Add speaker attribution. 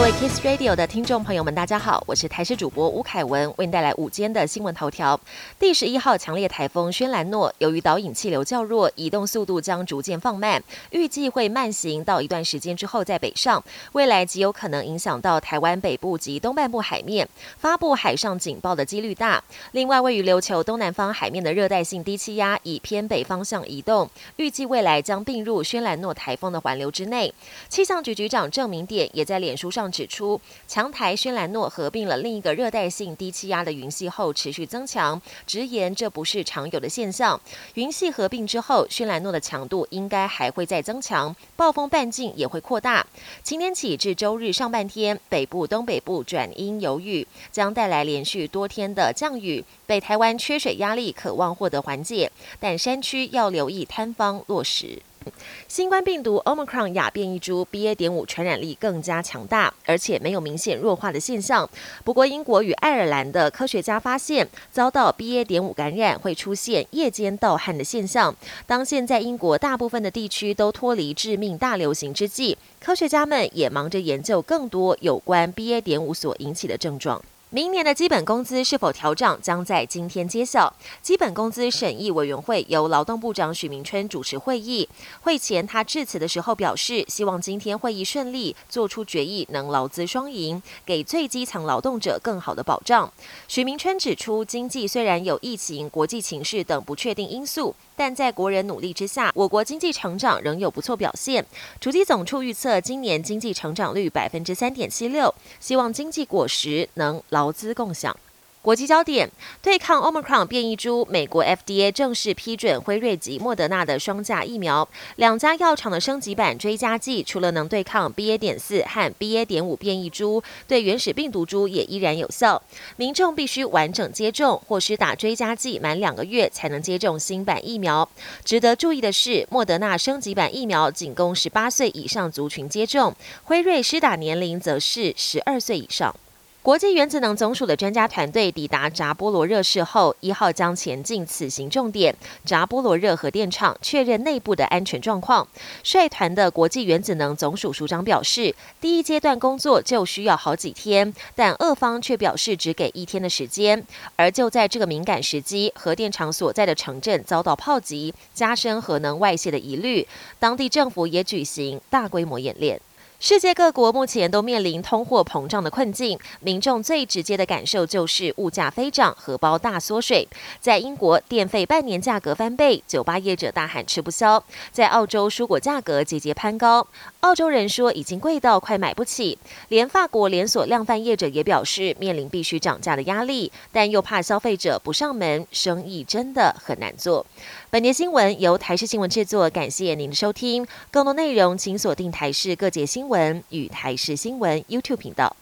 Speaker 1: 各位 Kiss Radio 的听众朋友们，大家好，我是台视主播吴凯文，为您带来午间的新闻头条。第十一号强烈台风轩兰诺，由于导引气流较弱，移动速度将逐渐放慢，预计会慢行到一段时间之后再北上，未来极有可能影响到台湾北部及东半部海面，发布海上警报的几率大。另外，位于琉球东南方海面的热带性低气压以偏北方向移动，预计未来将并入轩兰诺台风的环流之内。气象局局长郑明典也在脸书上。指出，强台轩兰诺合并了另一个热带性低气压的云系后持续增强，直言这不是常有的现象。云系合并之后，轩兰诺的强度应该还会再增强，暴风半径也会扩大。今天起至周日上半天，北部、东北部转阴有雨，将带来连续多天的降雨，北台湾缺水压力渴望获得缓解，但山区要留意坍方落实。新冠病毒 Omicron 亚变异株 BA. 点五传染力更加强大，而且没有明显弱化的现象。不过，英国与爱尔兰的科学家发现，遭到 BA. 点五感染会出现夜间盗汗的现象。当现在英国大部分的地区都脱离致命大流行之际，科学家们也忙着研究更多有关 BA. 点五所引起的症状。明年的基本工资是否调涨，将在今天揭晓。基本工资审议委员会由劳动部长许明春主持会议。会前，他致辞的时候表示，希望今天会议顺利，做出决议，能劳资双赢，给最基层劳动者更好的保障。许明春指出，经济虽然有疫情、国际情势等不确定因素。但在国人努力之下，我国经济成长仍有不错表现。主机总处预测今年经济成长率百分之三点七六，希望经济果实能劳劳资共享。国际焦点：对抗 Omicron 变异株，美国 FDA 正式批准辉瑞及莫德纳的双价疫苗。两家药厂的升级版追加剂，除了能对抗 BA. 点四和 BA. 点五变异株，对原始病毒株也依然有效。民众必须完整接种，或是打追加剂满两个月才能接种新版疫苗。值得注意的是，莫德纳升级版疫苗仅供十八岁以上族群接种，辉瑞施打年龄则是十二岁以上。国际原子能总署的专家团队抵达扎波罗热市后，一号将前进此行重点扎波罗热核电厂，确认内部的安全状况。率团的国际原子能总署署长表示，第一阶段工作就需要好几天，但俄方却表示只给一天的时间。而就在这个敏感时机，核电厂所在的城镇遭到炮击，加深核能外泄的疑虑。当地政府也举行大规模演练。世界各国目前都面临通货膨胀的困境，民众最直接的感受就是物价飞涨，荷包大缩水。在英国，电费半年价格翻倍，酒吧业者大喊吃不消；在澳洲，蔬果价格节节攀高，澳洲人说已经贵到快买不起。连法国连锁量贩业者也表示面临必须涨价的压力，但又怕消费者不上门，生意真的很难做。本节新闻由台视新闻制作，感谢您的收听。更多内容请锁定台视各界新文与台视新闻 YouTube 频道。